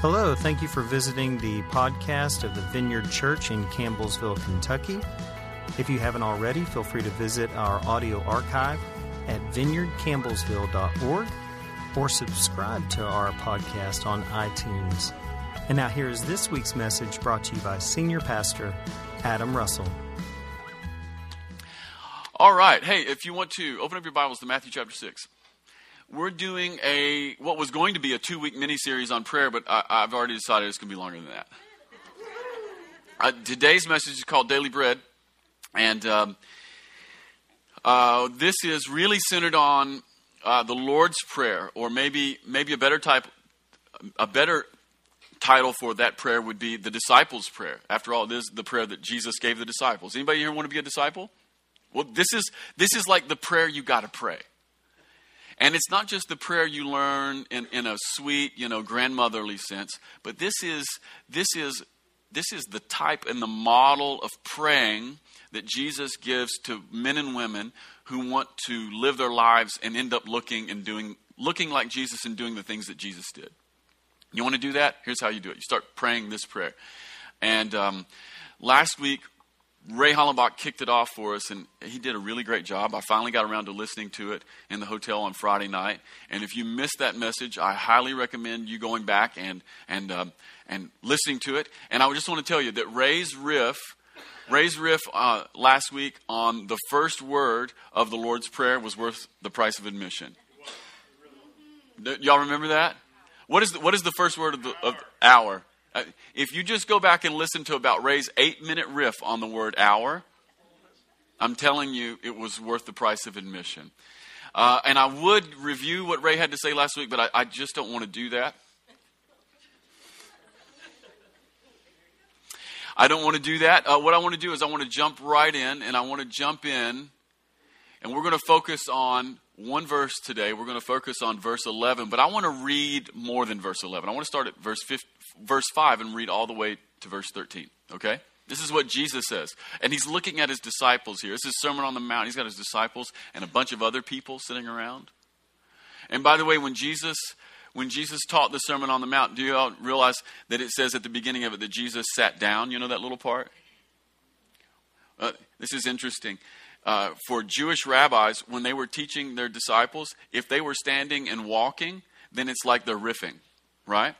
Hello, thank you for visiting the podcast of the Vineyard Church in Campbellsville, Kentucky. If you haven't already, feel free to visit our audio archive at vineyardcampbellsville.org or subscribe to our podcast on iTunes. And now, here is this week's message brought to you by Senior Pastor Adam Russell. All right. Hey, if you want to open up your Bibles to Matthew chapter 6 we're doing a what was going to be a two week mini series on prayer, but I, have already decided it's going to be longer than that. Uh, today's message is called Daily Bread, and um, uh, this is really centered on uh, the Lord's Prayer, or maybe maybe a better type, a better title for that prayer would be the disciples' prayer. After all, this is the prayer that Jesus gave the disciples. Anybody here want to be a disciple? Well, this is this is like the prayer you got to pray. And it's not just the prayer you learn in, in a sweet, you know, grandmotherly sense, but this is this is this is the type and the model of praying that Jesus gives to men and women who want to live their lives and end up looking and doing looking like Jesus and doing the things that Jesus did. You want to do that? Here's how you do it. You start praying this prayer. And um, last week Ray Hollenbach kicked it off for us, and he did a really great job. I finally got around to listening to it in the hotel on Friday night. And if you missed that message, I highly recommend you going back and and um, and listening to it. And I just want to tell you that Ray's riff, Ray's riff uh, last week on the first word of the Lord's Prayer was worth the price of admission. Y'all remember that? What is the, what is the first word of the of our? Uh, if you just go back and listen to about Ray's eight minute riff on the word our, I'm telling you, it was worth the price of admission. Uh, and I would review what Ray had to say last week, but I, I just don't want to do that. I don't want to do that. Uh, what I want to do is I want to jump right in, and I want to jump in, and we're going to focus on one verse today. We're going to focus on verse 11, but I want to read more than verse 11. I want to start at verse 15, verse 5 and read all the way to verse 13. Okay? This is what Jesus says. And he's looking at his disciples here. This is Sermon on the Mount. He's got his disciples and a bunch of other people sitting around. And by the way, when Jesus when Jesus taught the Sermon on the Mount, do you all realize that it says at the beginning of it that Jesus sat down? You know that little part? Uh, this is interesting. Uh, for Jewish rabbis, when they were teaching their disciples, if they were standing and walking, then it's like they're riffing, right?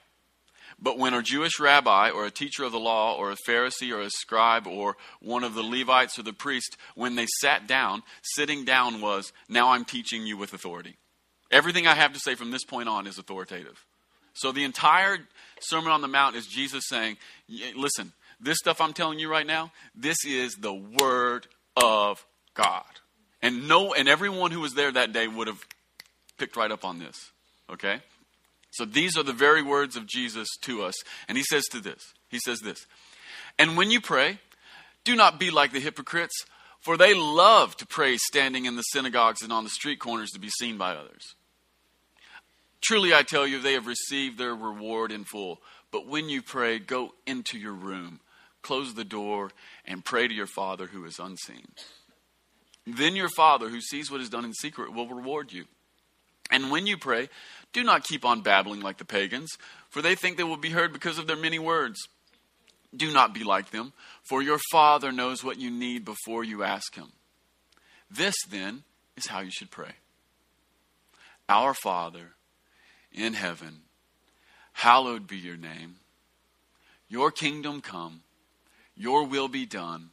But when a Jewish rabbi or a teacher of the law or a Pharisee or a scribe or one of the Levites or the priest, when they sat down, sitting down was, now I'm teaching you with authority. Everything I have to say from this point on is authoritative. So the entire Sermon on the Mount is Jesus saying, listen, this stuff I'm telling you right now, this is the Word of God. And no, and everyone who was there that day would have picked right up on this. Okay? So these are the very words of Jesus to us. And he says to this, he says this. And when you pray, do not be like the hypocrites, for they love to pray standing in the synagogues and on the street corners to be seen by others. Truly I tell you, they have received their reward in full. But when you pray, go into your room, close the door, and pray to your Father who is unseen. Then your Father who sees what is done in secret will reward you. And when you pray, do not keep on babbling like the pagans, for they think they will be heard because of their many words. Do not be like them, for your Father knows what you need before you ask Him. This, then, is how you should pray Our Father in heaven, hallowed be your name. Your kingdom come, your will be done,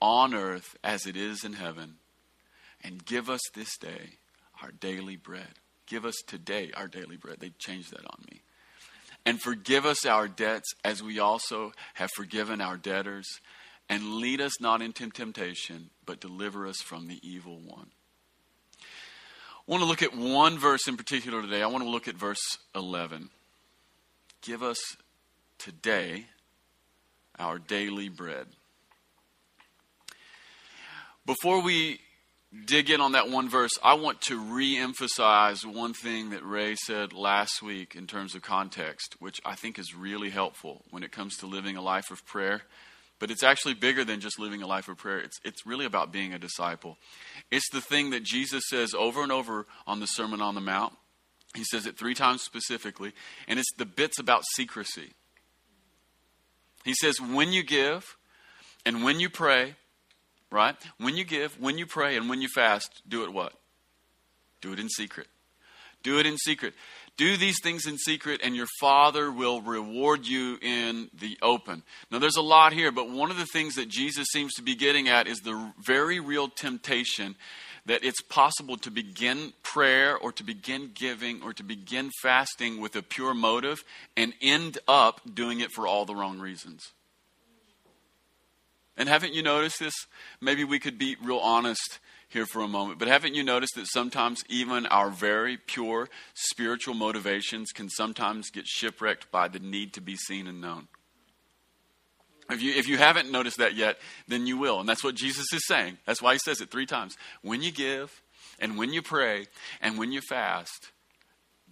on earth as it is in heaven. And give us this day our daily bread. Give us today our daily bread. They changed that on me. And forgive us our debts as we also have forgiven our debtors. And lead us not into temptation, but deliver us from the evil one. I want to look at one verse in particular today. I want to look at verse 11. Give us today our daily bread. Before we dig in on that one verse, I want to re emphasize one thing that Ray said last week in terms of context, which I think is really helpful when it comes to living a life of prayer. But it's actually bigger than just living a life of prayer. It's, it's really about being a disciple. It's the thing that Jesus says over and over on the Sermon on the Mount. He says it three times specifically, and it's the bits about secrecy. He says, when you give and when you pray, right? When you give, when you pray, and when you fast, do it what? Do it in secret. Do it in secret. Do these things in secret, and your Father will reward you in the open. Now, there's a lot here, but one of the things that Jesus seems to be getting at is the very real temptation that it's possible to begin prayer or to begin giving or to begin fasting with a pure motive and end up doing it for all the wrong reasons. And haven't you noticed this? Maybe we could be real honest here for a moment. But haven't you noticed that sometimes even our very pure spiritual motivations can sometimes get shipwrecked by the need to be seen and known? If you, if you haven't noticed that yet, then you will. And that's what Jesus is saying. That's why he says it three times. When you give, and when you pray, and when you fast,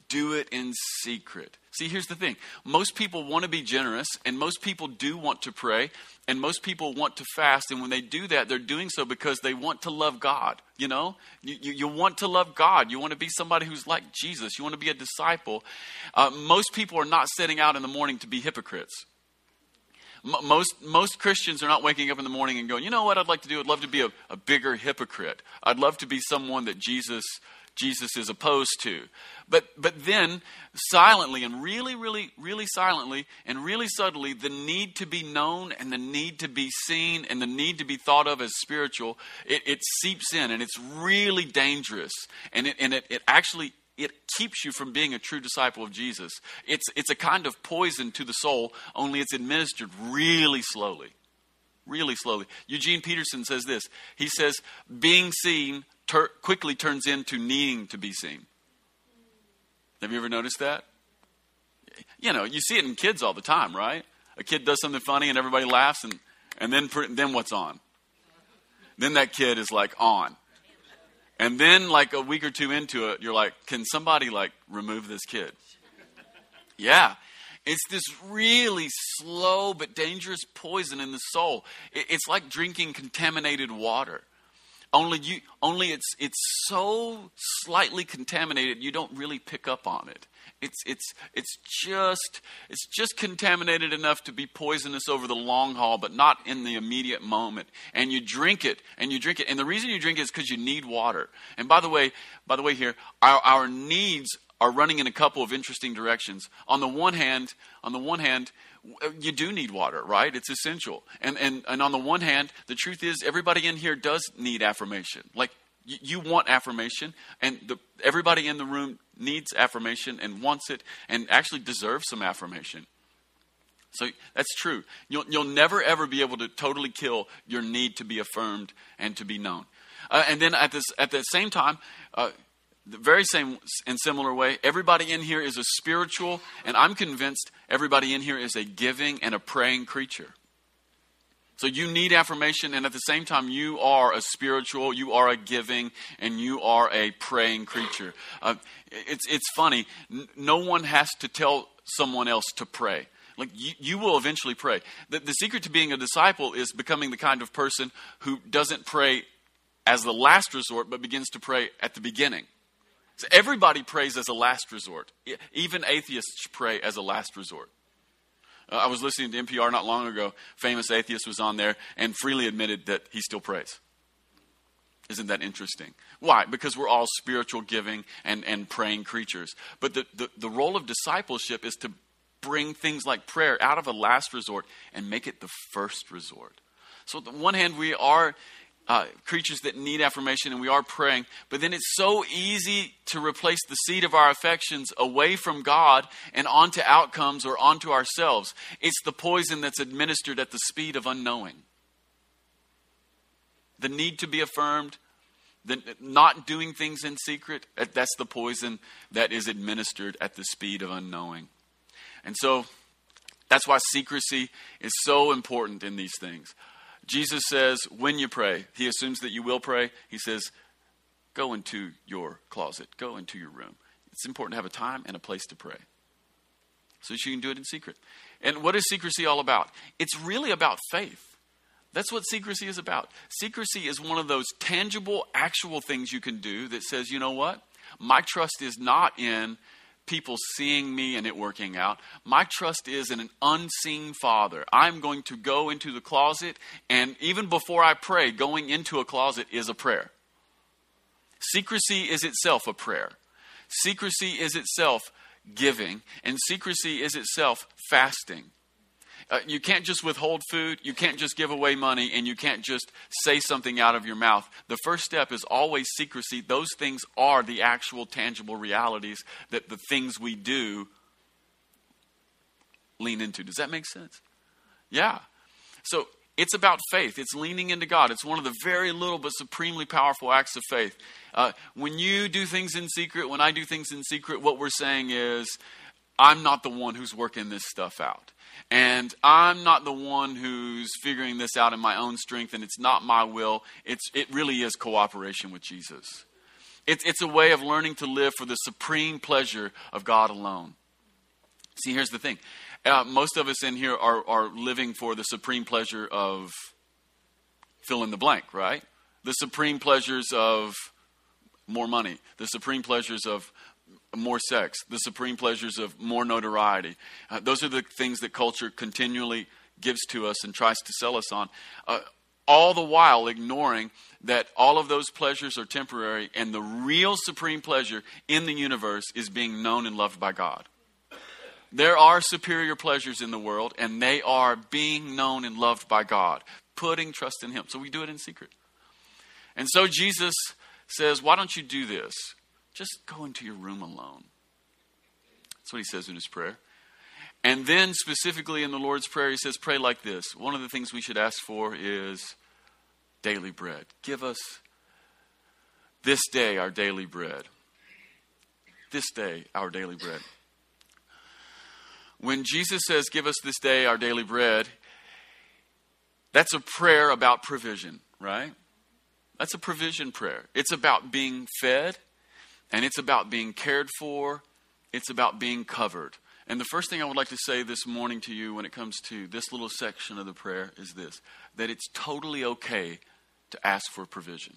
do it in secret. See, here's the thing most people want to be generous, and most people do want to pray, and most people want to fast. And when they do that, they're doing so because they want to love God. You know, you, you, you want to love God. You want to be somebody who's like Jesus. You want to be a disciple. Uh, most people are not setting out in the morning to be hypocrites. Most, most Christians are not waking up in the morning and going, you know what I'd like to do? I'd love to be a, a bigger hypocrite. I'd love to be someone that Jesus Jesus is opposed to. But, but then, silently and really, really, really silently and really subtly, the need to be known and the need to be seen and the need to be thought of as spiritual, it, it seeps in and it's really dangerous. And it, and it, it actually it keeps you from being a true disciple of Jesus. It's, it's a kind of poison to the soul, only it's administered really slowly. Really slowly. Eugene Peterson says this. He says, being seen ter- quickly turns into needing to be seen. Have you ever noticed that? You know, you see it in kids all the time, right? A kid does something funny and everybody laughs, and, and then, then what's on? Then that kid is like on. And then, like a week or two into it, you're like, can somebody like remove this kid? Yeah. It's this really slow but dangerous poison in the soul. It's like drinking contaminated water. Only you only it's it's so slightly contaminated you don't really pick up on it. It's it's it's just it's just contaminated enough to be poisonous over the long haul, but not in the immediate moment. And you drink it, and you drink it, and the reason you drink it is because you need water. And by the way, by the way, here our our needs are running in a couple of interesting directions. On the one hand, on the one hand, you do need water, right? It's essential. And, and, and on the one hand, the truth is everybody in here does need affirmation. Like, you, you want affirmation, and the, everybody in the room needs affirmation and wants it and actually deserves some affirmation. So that's true. You'll, you'll never ever be able to totally kill your need to be affirmed and to be known. Uh, and then at this at the same time, uh, the very same and similar way, everybody in here is a spiritual, and I'm convinced everybody in here is a giving and a praying creature. So you need affirmation, and at the same time, you are a spiritual, you are a giving, and you are a praying creature. Uh, it's, it's funny. no one has to tell someone else to pray. Like you, you will eventually pray. The, the secret to being a disciple is becoming the kind of person who doesn't pray as the last resort, but begins to pray at the beginning. So everybody prays as a last resort. Even atheists pray as a last resort. Uh, I was listening to NPR not long ago. Famous atheist was on there and freely admitted that he still prays. Isn't that interesting? Why? Because we're all spiritual giving and, and praying creatures. But the, the, the role of discipleship is to bring things like prayer out of a last resort and make it the first resort. So, on the one hand, we are uh, creatures that need affirmation and we are praying, but then it's so easy to replace the seed of our affections away from God and onto outcomes or onto ourselves. It's the poison that's administered at the speed of unknowing. The need to be affirmed, the not doing things in secret, that's the poison that is administered at the speed of unknowing. And so that's why secrecy is so important in these things. Jesus says, when you pray, he assumes that you will pray. He says, go into your closet, go into your room. It's important to have a time and a place to pray so that you can do it in secret. And what is secrecy all about? It's really about faith. That's what secrecy is about. Secrecy is one of those tangible, actual things you can do that says, you know what? My trust is not in people seeing me and it working out. My trust is in an unseen Father. I'm going to go into the closet, and even before I pray, going into a closet is a prayer. Secrecy is itself a prayer. Secrecy is itself giving, and secrecy is itself fasting. Uh, you can't just withhold food, you can't just give away money, and you can't just say something out of your mouth. The first step is always secrecy. Those things are the actual tangible realities that the things we do lean into. Does that make sense? Yeah. So it's about faith. It's leaning into God. It's one of the very little but supremely powerful acts of faith. Uh, when you do things in secret, when I do things in secret, what we're saying is, I'm not the one who's working this stuff out. And I'm not the one who's figuring this out in my own strength, and it's not my will. It's, it really is cooperation with Jesus. It's, it's a way of learning to live for the supreme pleasure of God alone. See, here's the thing uh, most of us in here are, are living for the supreme pleasure of fill in the blank, right? The supreme pleasures of more money, the supreme pleasures of more sex, the supreme pleasures of more notoriety. Uh, those are the things that culture continually gives to us and tries to sell us on. Uh, all the while ignoring that all of those pleasures are temporary and the real supreme pleasure in the universe is being known and loved by God. There are superior pleasures in the world, and they are being known and loved by God, putting trust in Him. So we do it in secret. And so Jesus says, Why don't you do this? Just go into your room alone. That's what he says in his prayer. And then, specifically in the Lord's Prayer, he says, Pray like this. One of the things we should ask for is daily bread. Give us this day our daily bread. This day our daily bread. When Jesus says, Give us this day our daily bread, that's a prayer about provision, right? That's a provision prayer. It's about being fed, and it's about being cared for, it's about being covered. And the first thing I would like to say this morning to you when it comes to this little section of the prayer is this that it's totally okay to ask for provision.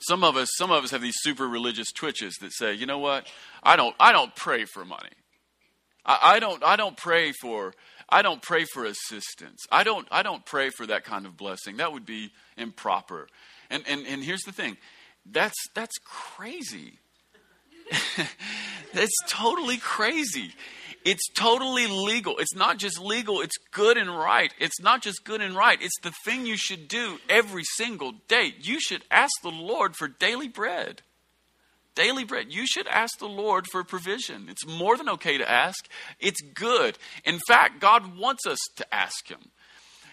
Some of us, some of us have these super religious twitches that say, you know what? I don't I don't pray for money. I, I don't I don't pray for I don't pray for assistance. I don't I don't pray for that kind of blessing. That would be improper. And and, and here's the thing that's, that's crazy. it's totally crazy. It's totally legal. It's not just legal, it's good and right. It's not just good and right, it's the thing you should do every single day. You should ask the Lord for daily bread. Daily bread. You should ask the Lord for provision. It's more than okay to ask, it's good. In fact, God wants us to ask Him.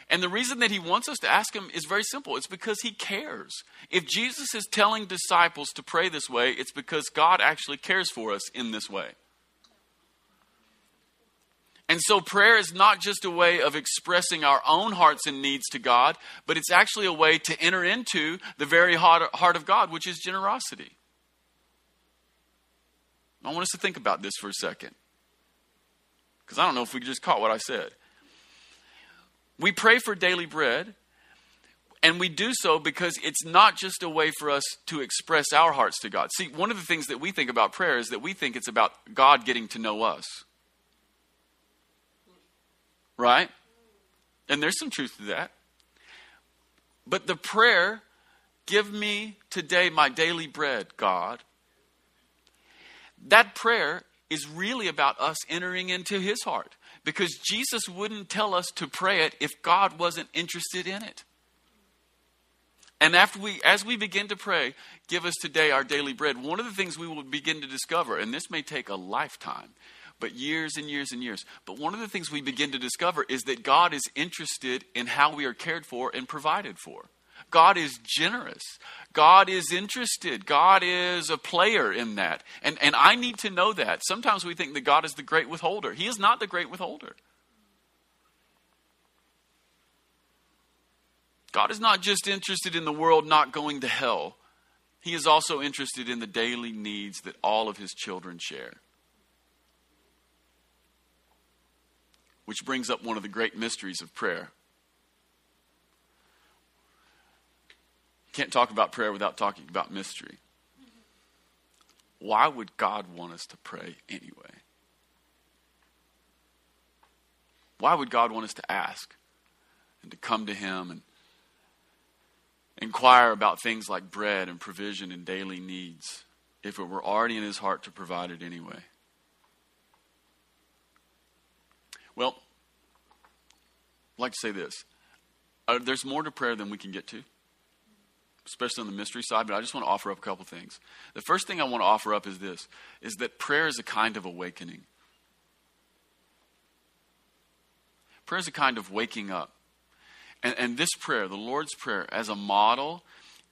And the reason that he wants us to ask him is very simple it's because he cares. If Jesus is telling disciples to pray this way, it's because God actually cares for us in this way. And so prayer is not just a way of expressing our own hearts and needs to God, but it's actually a way to enter into the very heart of God, which is generosity. I want us to think about this for a second. Because I don't know if we just caught what I said. We pray for daily bread, and we do so because it's not just a way for us to express our hearts to God. See, one of the things that we think about prayer is that we think it's about God getting to know us. Right? And there's some truth to that. But the prayer, give me today my daily bread, God, that prayer is really about us entering into his heart because Jesus wouldn't tell us to pray it if God wasn't interested in it. And after we, as we begin to pray, give us today our daily bread, one of the things we will begin to discover, and this may take a lifetime, but years and years and years, but one of the things we begin to discover is that God is interested in how we are cared for and provided for. God is generous. God is interested. God is a player in that. And, and I need to know that. Sometimes we think that God is the great withholder. He is not the great withholder. God is not just interested in the world not going to hell, He is also interested in the daily needs that all of His children share. Which brings up one of the great mysteries of prayer. Can't talk about prayer without talking about mystery. why would God want us to pray anyway? Why would God want us to ask and to come to Him and inquire about things like bread and provision and daily needs if it were already in His heart to provide it anyway? Well, I'd like to say this. Uh, there's more to prayer than we can get to, especially on the mystery side, but I just want to offer up a couple things. The first thing I want to offer up is this is that prayer is a kind of awakening. Prayer is a kind of waking up. And, and this prayer, the Lord's Prayer, as a model,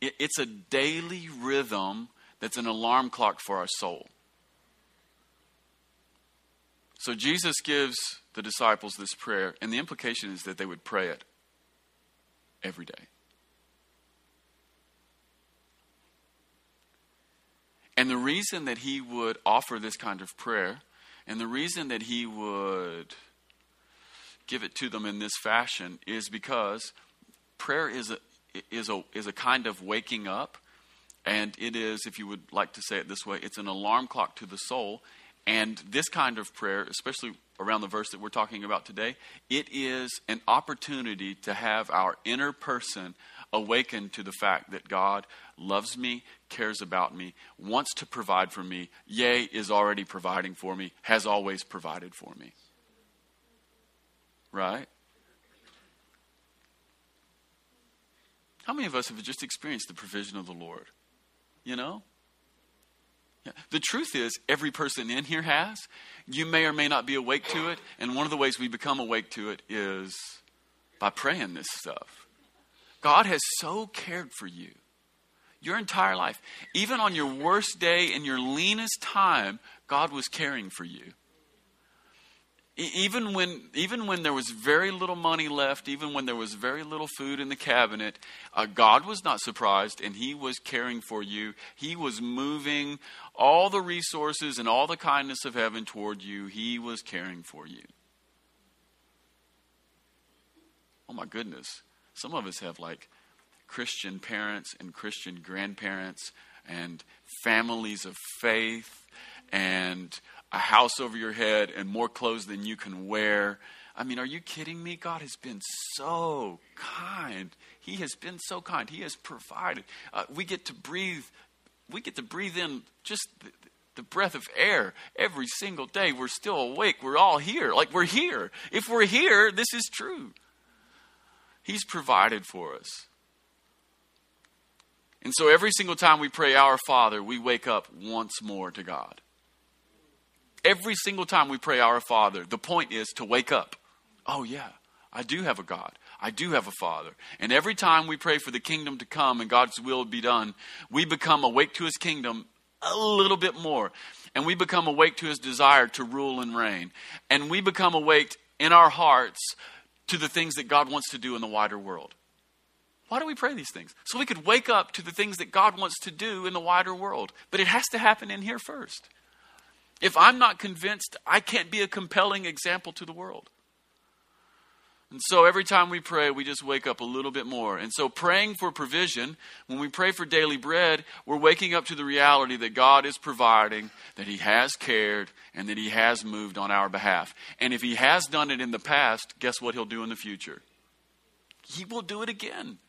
it, it's a daily rhythm that's an alarm clock for our soul. So Jesus gives the disciples this prayer, and the implication is that they would pray it every day. And the reason that he would offer this kind of prayer, and the reason that he would give it to them in this fashion, is because prayer is a, is a, is a kind of waking up. And it is, if you would like to say it this way, it's an alarm clock to the soul. And this kind of prayer, especially around the verse that we're talking about today, it is an opportunity to have our inner person awaken to the fact that God loves me, cares about me, wants to provide for me, yea, is already providing for me, has always provided for me. Right? How many of us have just experienced the provision of the Lord? You know? Yeah. The truth is, every person in here has. You may or may not be awake to it, and one of the ways we become awake to it is by praying this stuff. God has so cared for you your entire life. Even on your worst day and your leanest time, God was caring for you. Even when, even when there was very little money left, even when there was very little food in the cabinet, uh, God was not surprised and He was caring for you. He was moving all the resources and all the kindness of heaven toward you. He was caring for you. Oh my goodness. Some of us have like Christian parents and Christian grandparents and families of faith and a house over your head and more clothes than you can wear. I mean, are you kidding me? God has been so kind. He has been so kind. He has provided. Uh, we get to breathe. We get to breathe in just the, the breath of air every single day. We're still awake. We're all here. Like we're here. If we're here, this is true. He's provided for us. And so every single time we pray, Our Father, we wake up once more to God. Every single time we pray Our Father, the point is to wake up. Oh, yeah, I do have a God. I do have a Father. And every time we pray for the kingdom to come and God's will be done, we become awake to His kingdom a little bit more. And we become awake to His desire to rule and reign. And we become awake in our hearts to the things that God wants to do in the wider world. Why do we pray these things? So we could wake up to the things that God wants to do in the wider world. But it has to happen in here first. If I'm not convinced, I can't be a compelling example to the world. And so every time we pray, we just wake up a little bit more. And so praying for provision, when we pray for daily bread, we're waking up to the reality that God is providing, that He has cared, and that He has moved on our behalf. And if He has done it in the past, guess what He'll do in the future? He will do it again.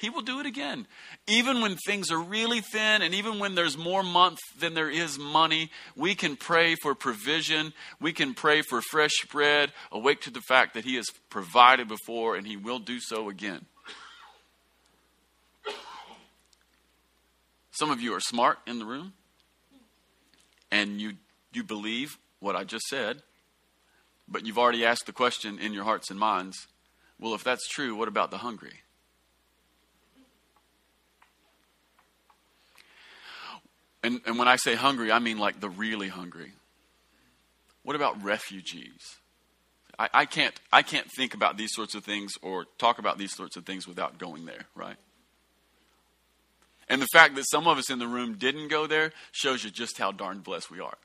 He will do it again. Even when things are really thin and even when there's more month than there is money, we can pray for provision. We can pray for fresh bread, awake to the fact that He has provided before and He will do so again. Some of you are smart in the room and you, you believe what I just said, but you've already asked the question in your hearts and minds well, if that's true, what about the hungry? And, and when I say hungry, I mean like the really hungry. What about refugees? I, I, can't, I can't think about these sorts of things or talk about these sorts of things without going there, right? And the fact that some of us in the room didn't go there shows you just how darn blessed we are.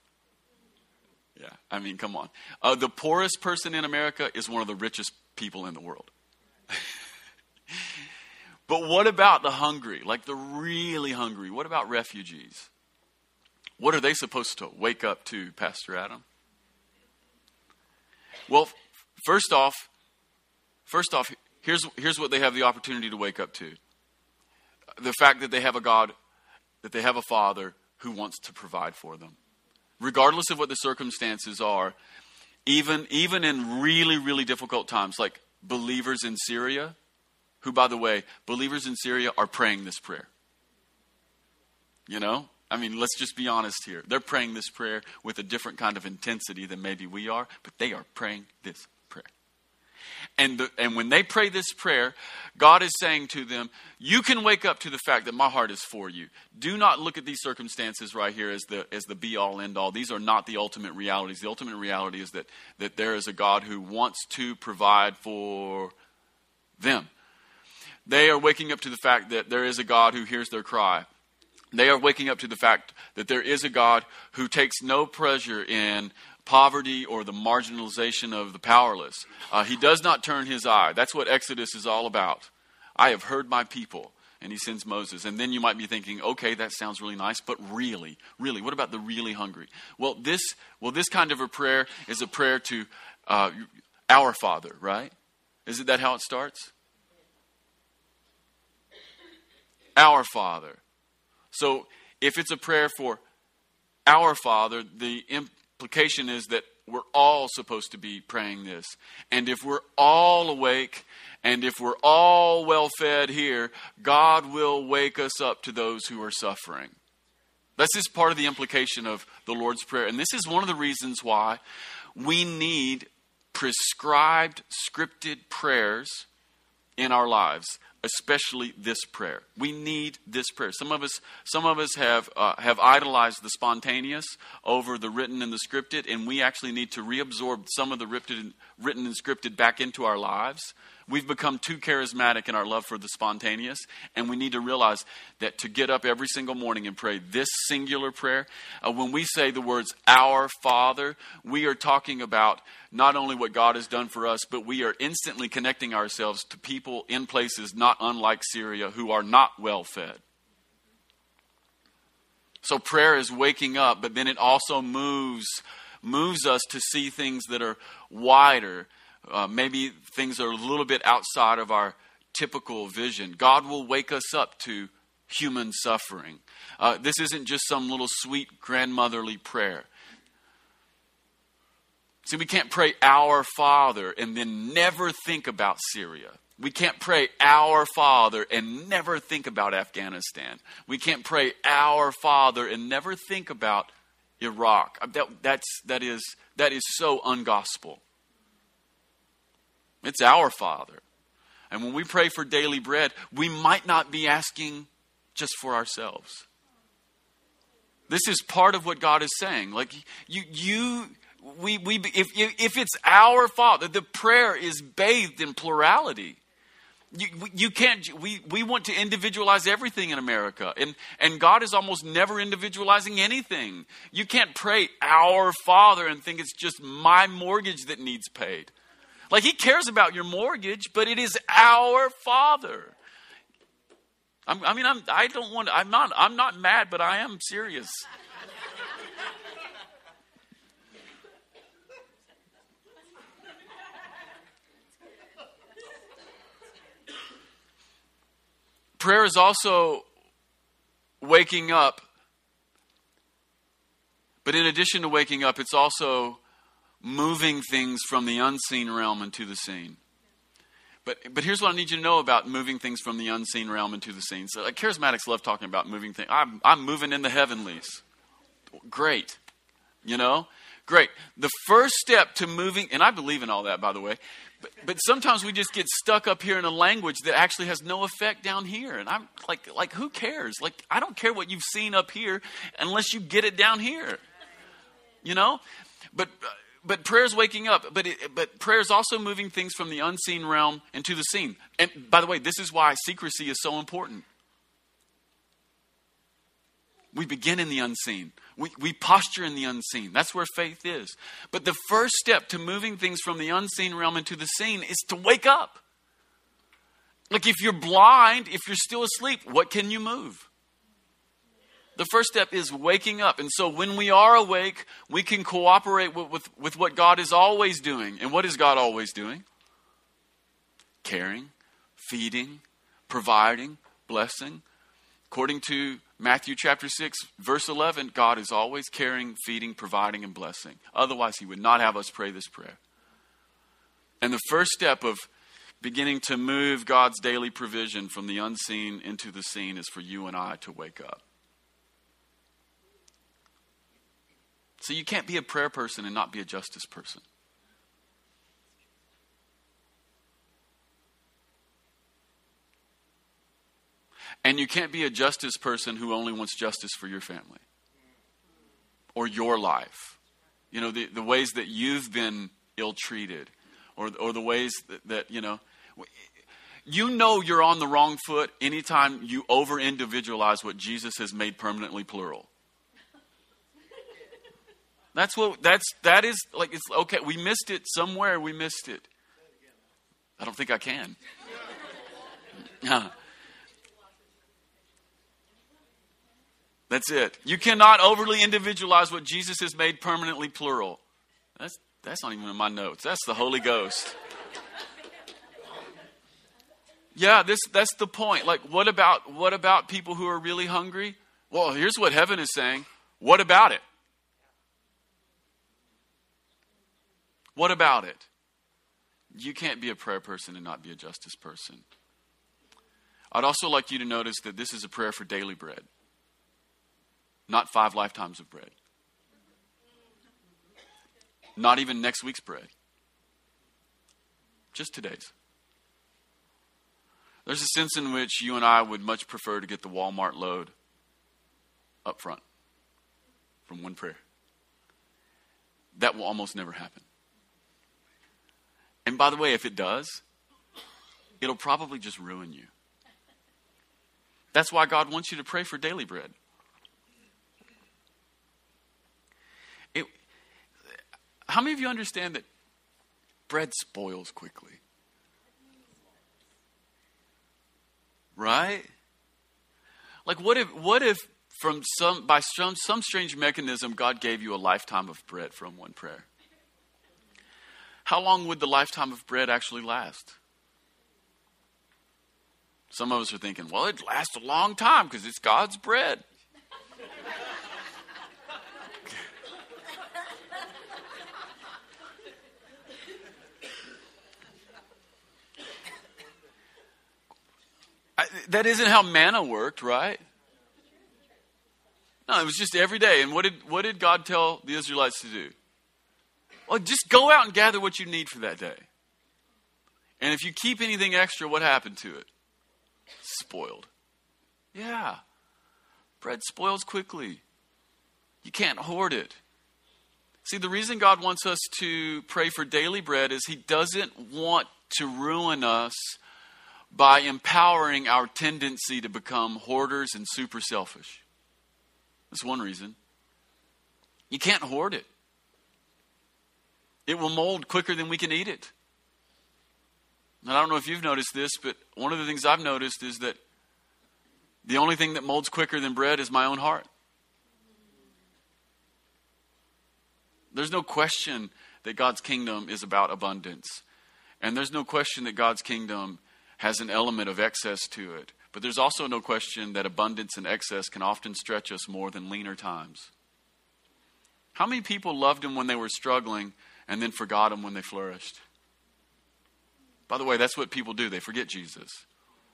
Yeah, I mean, come on. Uh, the poorest person in America is one of the richest people in the world. but what about the hungry, like the really hungry? What about refugees? What are they supposed to wake up to, Pastor Adam? Well, first off, first off, here's, here's what they have the opportunity to wake up to the fact that they have a God, that they have a Father who wants to provide for them. Regardless of what the circumstances are, even, even in really, really difficult times, like believers in Syria, who, by the way, believers in Syria are praying this prayer. You know? I mean, let's just be honest here. They're praying this prayer with a different kind of intensity than maybe we are, but they are praying this prayer. And, the, and when they pray this prayer, God is saying to them, You can wake up to the fact that my heart is for you. Do not look at these circumstances right here as the, as the be all end all. These are not the ultimate realities. The ultimate reality is that, that there is a God who wants to provide for them. They are waking up to the fact that there is a God who hears their cry. They are waking up to the fact that there is a God who takes no pleasure in poverty or the marginalization of the powerless. Uh, he does not turn his eye. That's what Exodus is all about. I have heard my people. And he sends Moses. And then you might be thinking, okay, that sounds really nice, but really, really, what about the really hungry? Well, this, well, this kind of a prayer is a prayer to uh, our Father, right? Isn't that how it starts? Our Father. So if it's a prayer for our Father, the implication is that we're all supposed to be praying this. And if we're all awake and if we're all well fed here, God will wake us up to those who are suffering. This is part of the implication of the Lord's Prayer. And this is one of the reasons why we need prescribed, scripted prayers in our lives especially this prayer. We need this prayer. Some of us, some of us have uh, have idolized the spontaneous over the written and the scripted, and we actually need to reabsorb some of the written, written and scripted back into our lives We've become too charismatic in our love for the spontaneous, and we need to realize that to get up every single morning and pray this singular prayer, uh, when we say the words Our Father, we are talking about not only what God has done for us, but we are instantly connecting ourselves to people in places not unlike Syria who are not well fed. So prayer is waking up, but then it also moves moves us to see things that are wider uh, maybe things are a little bit outside of our typical vision. God will wake us up to human suffering. Uh, this isn't just some little sweet grandmotherly prayer. See, we can't pray Our Father and then never think about Syria. We can't pray Our Father and never think about Afghanistan. We can't pray Our Father and never think about Iraq. That, that's, that, is, that is so ungospel. It's our Father. And when we pray for daily bread, we might not be asking just for ourselves. This is part of what God is saying. Like you, you, we, we, if, if it's our Father, the prayer is bathed in plurality. You, you can't, we, we want to individualize everything in America, and, and God is almost never individualizing anything. You can't pray our Father and think it's just my mortgage that needs paid. Like he cares about your mortgage, but it is our Father. I'm, i mean, I'm, I don't want. I'm not. I'm not mad, but I am serious. Prayer is also waking up. But in addition to waking up, it's also moving things from the unseen realm into the seen. But, but here's what I need you to know about moving things from the unseen realm into the seen. So, like, charismatics love talking about moving things. I'm, I'm moving in the heavenlies. Great. You know? Great. The first step to moving, and I believe in all that, by the way, but, but sometimes we just get stuck up here in a language that actually has no effect down here. And I'm like, like, who cares? Like, I don't care what you've seen up here unless you get it down here. You know? But. Uh, Uh, prayer is waking up. But it, but prayer's also moving things from the unseen realm into the seen. And by the way, this is why secrecy is so important. We begin in the unseen. We, we posture in the unseen. That's where faith is. But the first step to moving things from the unseen realm into the seen is to wake up. Like if you're blind, if you're still asleep, what can you move? The first step is waking up. And so when we are awake, we can cooperate with, with, with, what God is always doing. And what is God always doing? Caring, feeding, providing, blessing. According to Matthew chapter 6, verse 11, God is always caring, feeding, providing, and blessing. Otherwise, He would not have us pray this prayer. And the first step of beginning to move God's daily provision from the unseen into the seen is for you and I to wake up. So you can't be a prayer person and not be a justice person. And you can't be a justice person who only wants justice for your family or your life. You know, the, the ways that you've been ill treated or, or the ways that, that, you know, you know you're on the wrong foot anytime you over individualize what Jesus has made permanently plural. That's what that's that is like it's okay. We missed it somewhere. We missed it. I don't think I can. That's it. You cannot overly individualize what Jesus has made permanently plural. That's that's not even in my notes. That's the Holy Ghost. Yeah, this that's the point. Like what about what about people who are really hungry? Well, here's what heaven is saying. What about it? What about it? You can't be a prayer person and not be a justice person. I'd also like you to notice that this is a prayer for daily bread, not five lifetimes of bread, not even next week's bread, just today's. There's a sense in which you and I would much prefer to get the Walmart load up front from one prayer. That will almost never happen. And by the way, if it does, it'll probably just ruin you. That's why God wants you to pray for daily bread. It, how many of you understand that bread spoils quickly? Right? Like what if what if from some by some some strange mechanism God gave you a lifetime of bread from one prayer? How long would the lifetime of bread actually last? Some of us are thinking, well, it lasts a long time because it's God's bread. I, that isn't how manna worked, right? No, it was just every day. And what did, what did God tell the Israelites to do? Well, just go out and gather what you need for that day. And if you keep anything extra, what happened to it? Spoiled. Yeah. Bread spoils quickly. You can't hoard it. See, the reason God wants us to pray for daily bread is He doesn't want to ruin us by empowering our tendency to become hoarders and super selfish. That's one reason. You can't hoard it. It will mold quicker than we can eat it. And I don't know if you've noticed this, but one of the things I've noticed is that the only thing that molds quicker than bread is my own heart. There's no question that God's kingdom is about abundance. And there's no question that God's kingdom has an element of excess to it. But there's also no question that abundance and excess can often stretch us more than leaner times. How many people loved him when they were struggling and then forgot him when they flourished. By the way, that's what people do. They forget Jesus.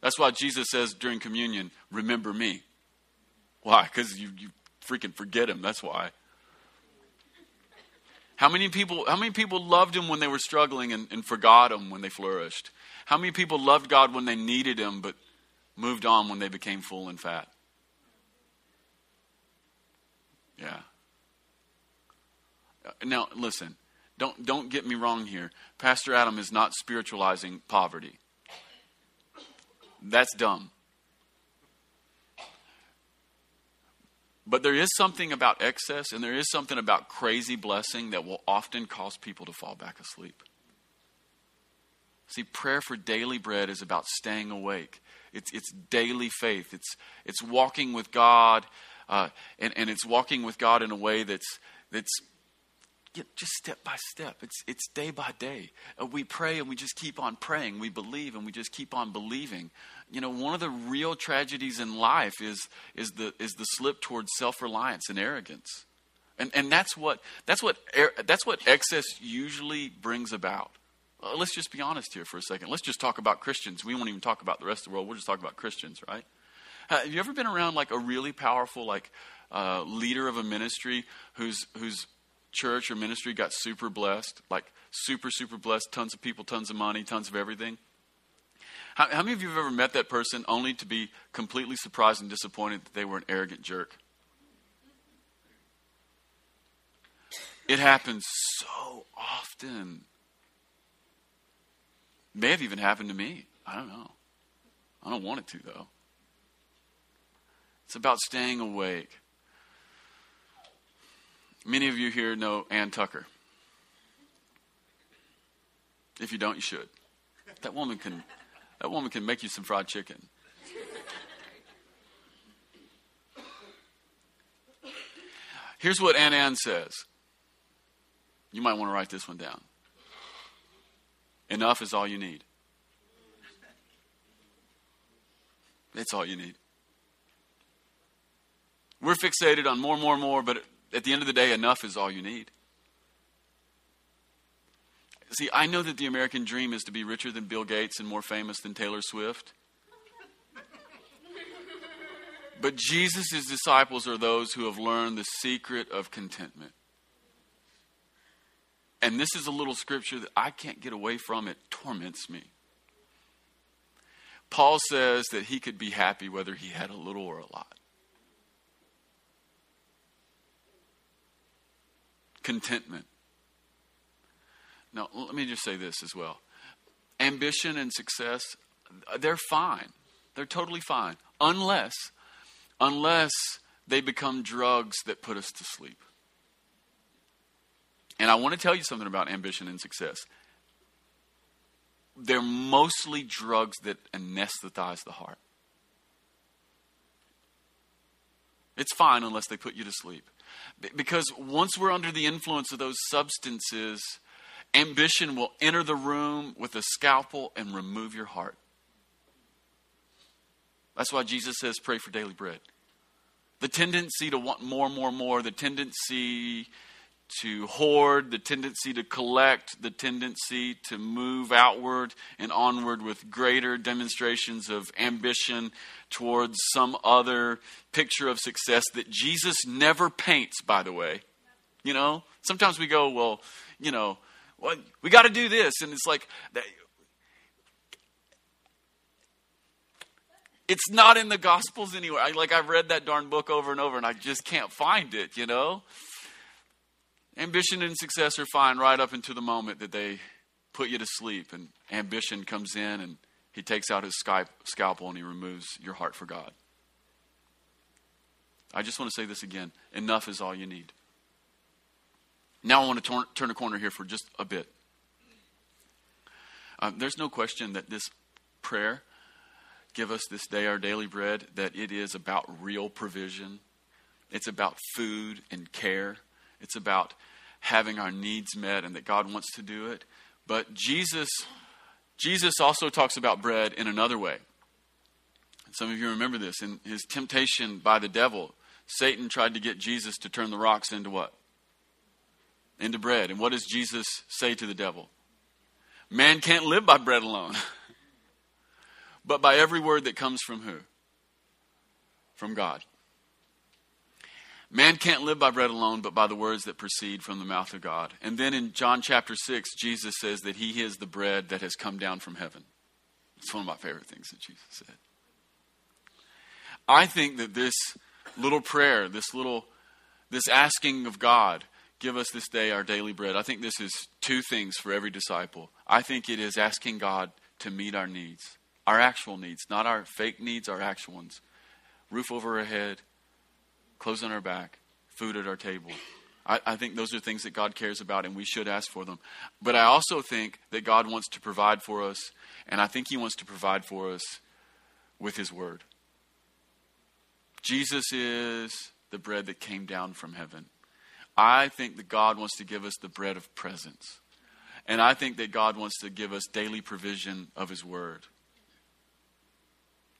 That's why Jesus says during communion, remember me. Why? Because you, you freaking forget him. That's why. How many people, how many people loved him when they were struggling and, and forgot him when they flourished? How many people loved God when they needed him but moved on when they became full and fat? Yeah. Uh, now, listen, don't, don't get me wrong here. Pastor Adam is not spiritualizing poverty. That's dumb. But there is something about excess and there is something about crazy blessing that will often cause people to fall back asleep. See, prayer for daily bread is about staying awake. It's, it's daily faith. It's, it's walking with God uh, and, and it's walking with God in a way that's, that's just step by step. It's, it's day by day. Uh, we pray and we just keep on praying. We believe and we just keep on believing. You know, one of the real tragedies in life is, is, the, is the slip towards self reliance and arrogance. And, and that's, what, that's, what, that's what excess usually brings about. Uh, let's just be honest here for a second. Let's just talk about Christians. We won't even talk about the rest of the world. We'll just talk about Christians, right? Uh, have you ever been around like a really powerful like leader of a ministry who's whose church or ministry got super blessed, like super super blessed, tons of people, tons of money, tons of everything? How, how many of you have ever met that person only to be completely surprised and disappointed that they were an arrogant jerk? It happens so often. May have even happened to me. I don't know. I don't want it to, though. It's about staying awake. Many of you here know Ann Tucker. If you don't, you should. That woman can that woman can make you some fried chicken. Here's what Ann Ann says. You might want to write this one down. Enough is all you need. That's all you need. We're fixated on more, more, more, but at the end of the day, enough is all you need. See, I know that the American dream is to be richer than Bill Gates and more famous than Taylor Swift. But Jesus' disciples are those who have learned the secret of contentment. And this is a little scripture that I can't get away from. It torments me. Paul says that he could be happy whether he had a little or a lot. Contentment. Now, let me just say this as well. Ambition and success, uh, they're fine. They're totally fine. Unless, unless they become drugs that put us to sleep. And I want to tell you something about ambition and success. They're mostly drugs that anesthetize the heart. It's fine unless they put you to sleep. Because once we're under the influence of those substances, ambition will enter the room with a scalpel and remove your heart. That's why Jesus says, pray for daily bread. The tendency to want more, more, more, the tendency to hoard, the tendency to collect, the tendency to move outward and onward with greater demonstrations of ambition towards some other picture of success that Jesus never paints, by the way. You know, sometimes we go, well, you know, well, we got to do this. And it's like, it's not in the Gospels anywhere. I, like, I've read that darn book over and over and I just can't find it, you know? Ambition and success are fine right up until the moment that they put you to sleep and ambition comes in and he takes out his scalpel and he removes your heart for God. I just want to say this again enough is all you need. Now I want to turn, turn a corner here for just a bit. Uh, there's no question that this prayer, give us this day our daily bread, that it is about real provision. It's about food and care. It's about having our needs met and that God wants to do it. But Jesus, Jesus also talks about bread in another way. Some of you remember this. In his temptation by the devil, Satan tried to get Jesus to turn the rocks into what? Into bread. And what does Jesus say to the devil? Man can't live by bread alone, but by every word that comes from who? From God. Man can't live by bread alone, but by the words that proceed from the mouth of God. And then in John chapter 6, Jesus says that he is the bread that has come down from heaven. It's one of my favorite things that Jesus said. I think that this little prayer, this little, this asking of God, give us this day our daily bread, I think this is two things for every disciple. I think it is asking God to meet our needs, our actual needs, not our fake needs, our actual ones. Roof over our head, clothes on our back, food at our table. I, I, think those are things that God cares about, and we should ask for them. But I also think that God wants to provide for us, and I think He wants to provide for us with His Word. Jesus is the bread that came down from heaven. I think that God wants to give us the bread of presence. And I think that God wants to give us daily provision of His Word.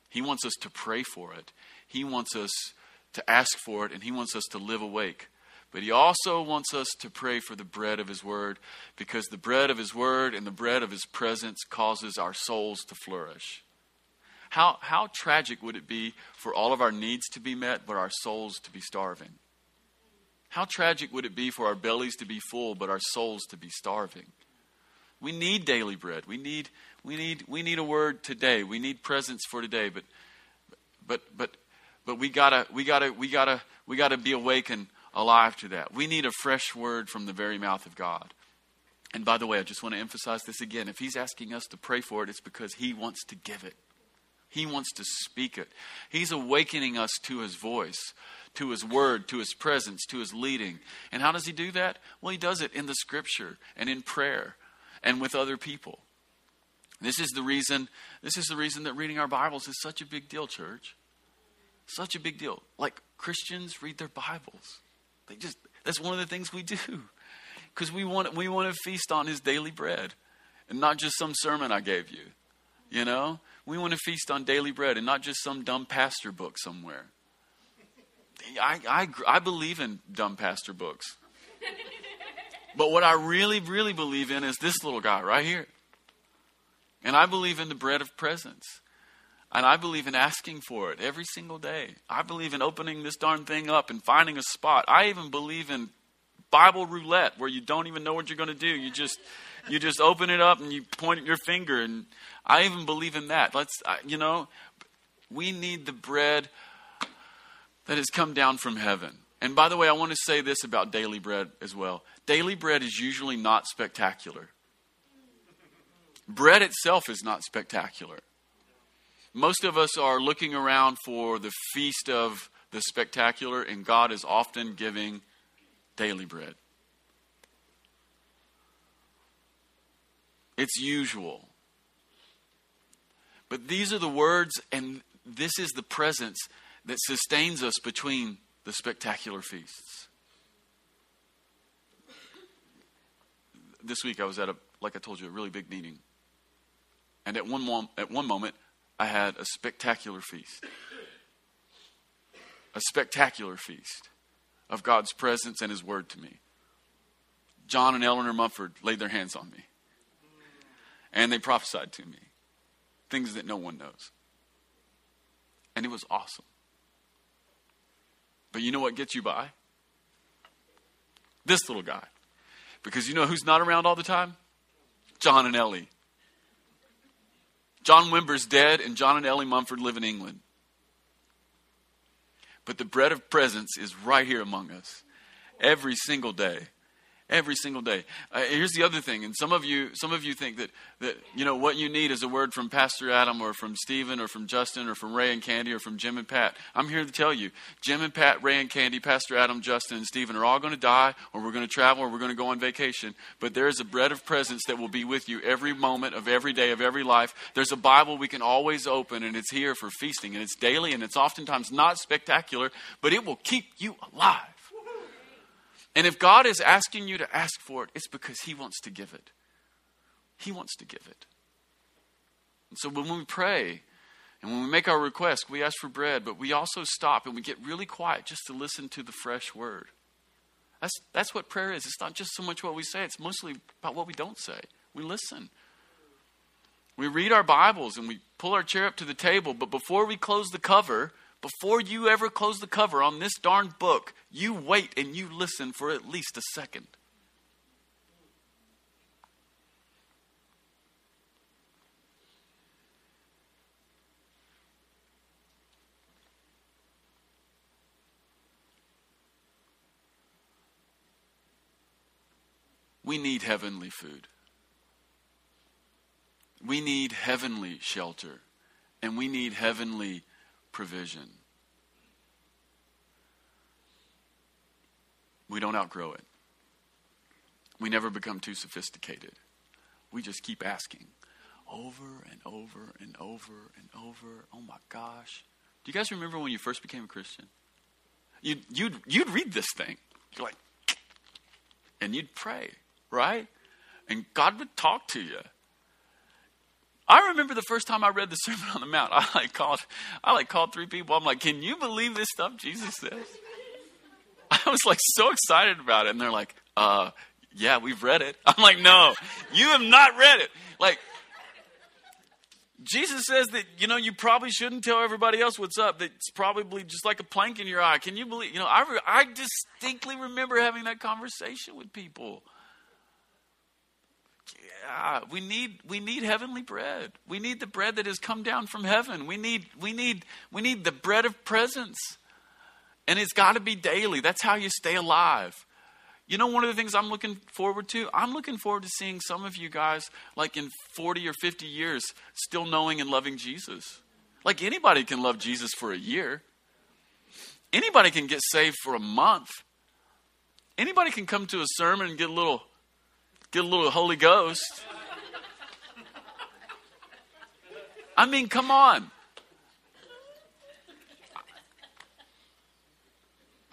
He wants us to pray for it, He wants us to ask for it, and He wants us to live awake. But He also wants us to pray for the bread of His Word because the bread of His Word and the bread of His presence causes our souls to flourish. How, how tragic would it be for all of our needs to be met, but our souls to be starving? How tragic would it be for our bellies to be full, but our souls to be starving? We need daily bread. We need, we need, we need a word today. We need presence for today. But, but, but, but we gotta, we gotta, we gotta, we gotta be awake and alive to that. We need a fresh word from the very mouth of God. And by the way, I just want to emphasize this again. If He's asking us to pray for it, it's because He wants to give it. He wants to speak it. He's awakening us to His voice, to His word, to His presence, to His leading. And how does He do that? Well, He does it in the Scripture and in prayer and with other people. This is the reason. This is the reason that reading our Bibles is such a big deal, church. Such a big deal. Like Christians read their Bibles. They just that's one of the things we do because we want we want to feast on His daily bread, and not just some sermon I gave you. You know, we want to feast on daily bread and not just some dumb pastor book somewhere. I, I, I believe in dumb pastor books. But what I really, really believe in is this little guy right here. And I believe in the bread of presence. And I believe in asking for it every single day. I believe in opening this darn thing up and finding a spot. I even believe in Bible roulette where you don't even know what you're going to do. You just you just open it up and you point at your finger and I even believe in that. Let's you know, we need the bread that has come down from heaven. And by the way, I want to say this about daily bread as well. Daily bread is usually not spectacular. Bread itself is not spectacular. Most of us are looking around for the feast of the spectacular, and God is often giving daily bread. It's usual. But these are the words, and this is the presence that sustains us between the spectacular feasts. This week I was at a, like I told you, a really big meeting. And at one, mom, at one moment, I had a spectacular feast. A spectacular feast of God's presence and His Word to me. John and Eleanor Mumford laid their hands on me. And they prophesied to me things that no one knows. And it was awesome. But you know what gets you by? This little guy. Because you know who's not around all the time? John and Ellie. John Wimber's dead, and John and Ellie Mumford live in England. But the bread of presence is right here among us every single day every single day. Uh, here's the other thing, and some of you, some of you think that that you know what you need is a word from Pastor Adam or from Stephen or from Justin or from Ray and Candy or from Jim and Pat. I'm here to tell you, Jim and Pat, Ray and Candy, Pastor Adam, Justin and Stephen are all going to die, or we're going to travel, or we're going to go on vacation. But there is a bread of presence that will be with you every moment of every day of every life. There's a Bible we can always open, and it's here for feasting, and it's daily, and it's oftentimes not spectacular, but it will keep you alive. And if God is asking you to ask for it, it's because He wants to give it. He wants to give it. And so when we pray and when we make our request, we ask for bread, but we also stop and we get really quiet just to listen to the fresh word. That's, that's what prayer is. It's not just so much what we say, it's mostly about what we don't say. We listen. We read our Bibles and we pull our chair up to the table, but before we close the cover, before you ever close the cover on this darn book, you wait and you listen for at least a second. We need heavenly food. We need heavenly shelter. And we need heavenly provision. We don't outgrow it. We never become too sophisticated. We just keep asking over and over and over and over. Oh my gosh. Do you guys remember when you first became a Christian? You'd, you'd, you'd read this thing. You're like, and you'd pray, right? And God would talk to you. I remember the first time I read the Sermon on the Mount. I like called, I like called three people. I'm like, "Can you believe this stuff Jesus says?" I was like so excited about it, and they're like, "Uh, yeah, we've read it." I'm like, "No, you have not read it." Like, Jesus says that you know you probably shouldn't tell everybody else what's up. That's probably just like a plank in your eye. Can you believe? You know, I re- I distinctly remember having that conversation with people. Yeah, we need we need heavenly bread. We need the bread that has come down from heaven. We need we need we need the bread of presence. And it's got to be daily. That's how you stay alive. You know, one of the things I'm looking forward to? I'm looking forward to seeing some of you guys, like in 40 or 50 years, still knowing and loving Jesus. Like anybody can love Jesus for a year, anybody can get saved for a month. Anybody can come to a sermon and get a little get a little Holy Ghost. I mean, come on.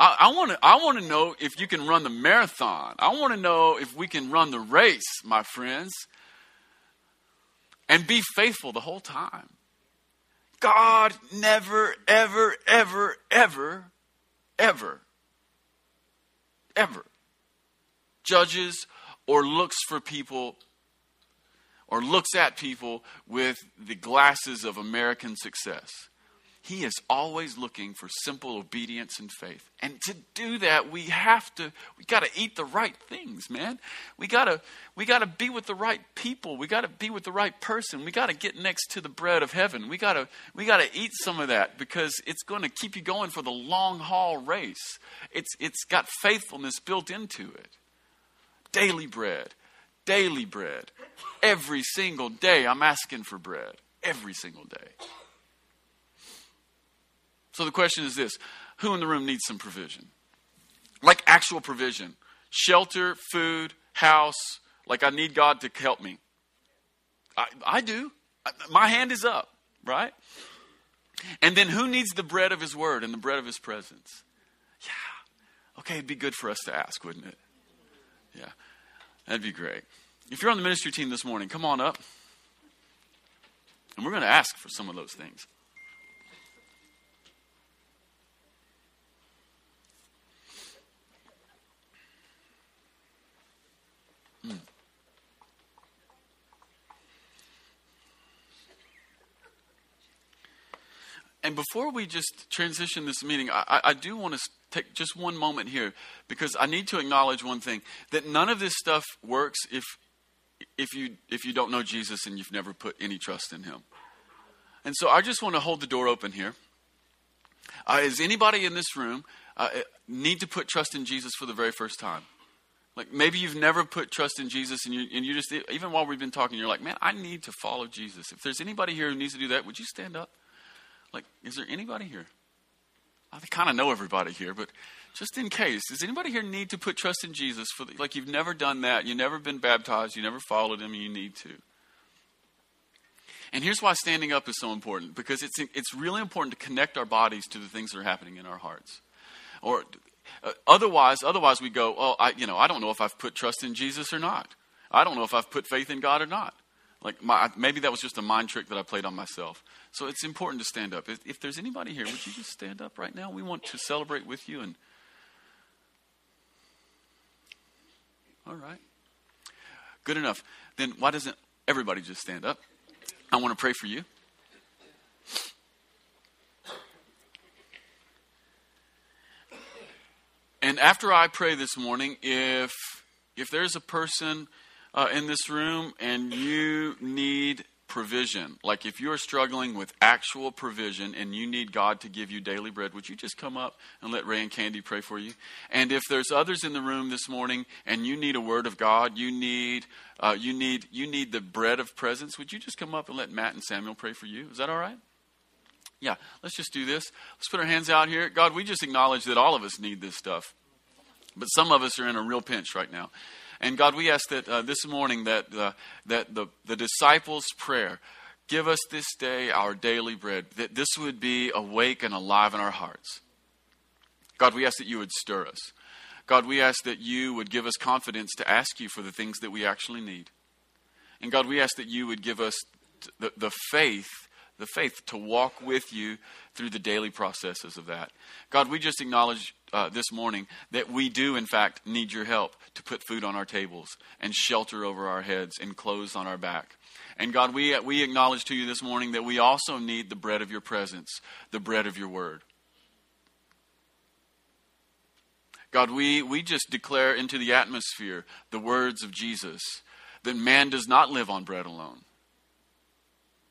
I want to I want to know if you can run the marathon. I want to know if we can run the race, my friends. And be faithful the whole time. God never ever ever ever ever ever judges or looks for people or looks at people with the glasses of American success. He is always looking for simple obedience and faith. And to do that, we have to we got to eat the right things, man. We got to we got to be with the right people. We got to be with the right person. We got to get next to the bread of heaven. We got to we got to eat some of that because it's going to keep you going for the long haul race. It's it's got faithfulness built into it. Daily bread. Daily bread. Every single day I'm asking for bread. Every single day. So the question is this who in the room needs some provision? Like actual provision shelter, food, house. Like I need God to help me. I, I do. My hand is up, right? And then who needs the bread of His Word and the bread of His presence? Yeah. Okay, it'd be good for us to ask, wouldn't it? Yeah. That'd be great. If you're on the ministry team this morning, come on up. And we're going to ask for some of those things. Hmm. And before we just transition this meeting, I, I do want to take just one moment here because I need to acknowledge one thing that none of this stuff works if, if, you, if you don't know Jesus and you've never put any trust in him. And so I just want to hold the door open here. Uh, is anybody in this room uh, need to put trust in Jesus for the very first time? Like maybe you've never put trust in Jesus and you, and you just, even while we've been talking, you're like, man, I need to follow Jesus. If there's anybody here who needs to do that, would you stand up? Like, is there anybody here? I kind of know everybody here, but just in case, does anybody here need to put trust in Jesus for the, like you've never done that, you've never been baptized, you never followed him, you need to? And here's why standing up is so important because it's it's really important to connect our bodies to the things that are happening in our hearts. Or uh, otherwise, otherwise we go, oh, I, you know, I don't know if I've put trust in Jesus or not. I don't know if I've put faith in God or not. Like my, maybe that was just a mind trick that I played on myself. So it's important to stand up. If, if there's anybody here, would you just stand up right now? We want to celebrate with you and. All right. Good enough. Then why doesn't everybody just stand up? I want to pray for you. And after I pray this morning, if if there's a person uh, in this room and you need provision, like if you're struggling with actual provision and you need God to give you daily bread, would you just come up and let Ray and Candy pray for you? And if there's others in the room this morning and you need a word of God, you need uh, you need you need the bread of presence, would you just come up and let Matt and Samuel pray for you? Is that all right? Yeah, let's just do this. Let's put our hands out here. God, we just acknowledge that all of us need this stuff. But some of us are in a real pinch right now. And God, we ask that uh, this morning that, uh, that the, the disciples' prayer, give us this day our daily bread, that this would be awake and alive in our hearts. God, we ask that you would stir us. God, we ask that you would give us confidence to ask you for the things that we actually need. And God, we ask that you would give us the, the faith, the faith to walk with you through the daily processes of that. God, we just acknowledge uh, this morning that we do, in fact, need your help to put food on our tables and shelter over our heads and clothes on our back. And God, we, we acknowledge to you this morning that we also need the bread of your presence, the bread of your word. God, we, we just declare into the atmosphere the words of Jesus that man does not live on bread alone,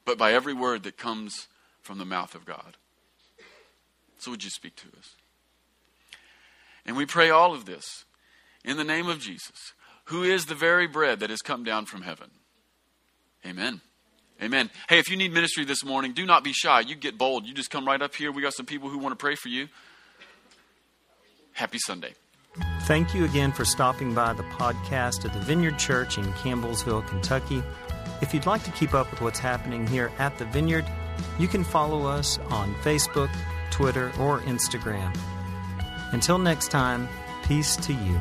but by every word that comes from the mouth of God. So would you speak to us? And we pray all of this in the name of Jesus, who is the very bread that has come down from heaven. Amen. Amen. Hey, if you need ministry this morning, do not be shy. You get bold. You just come right up here. We got some people who want to pray for you. Happy Sunday. Thank you again for stopping by the podcast of the Vineyard Church in Campbellsville, Kentucky. If you'd like to keep up with what's happening here at the Vineyard, you can follow us on Facebook, Twitter, or Instagram. Until next time, peace to you.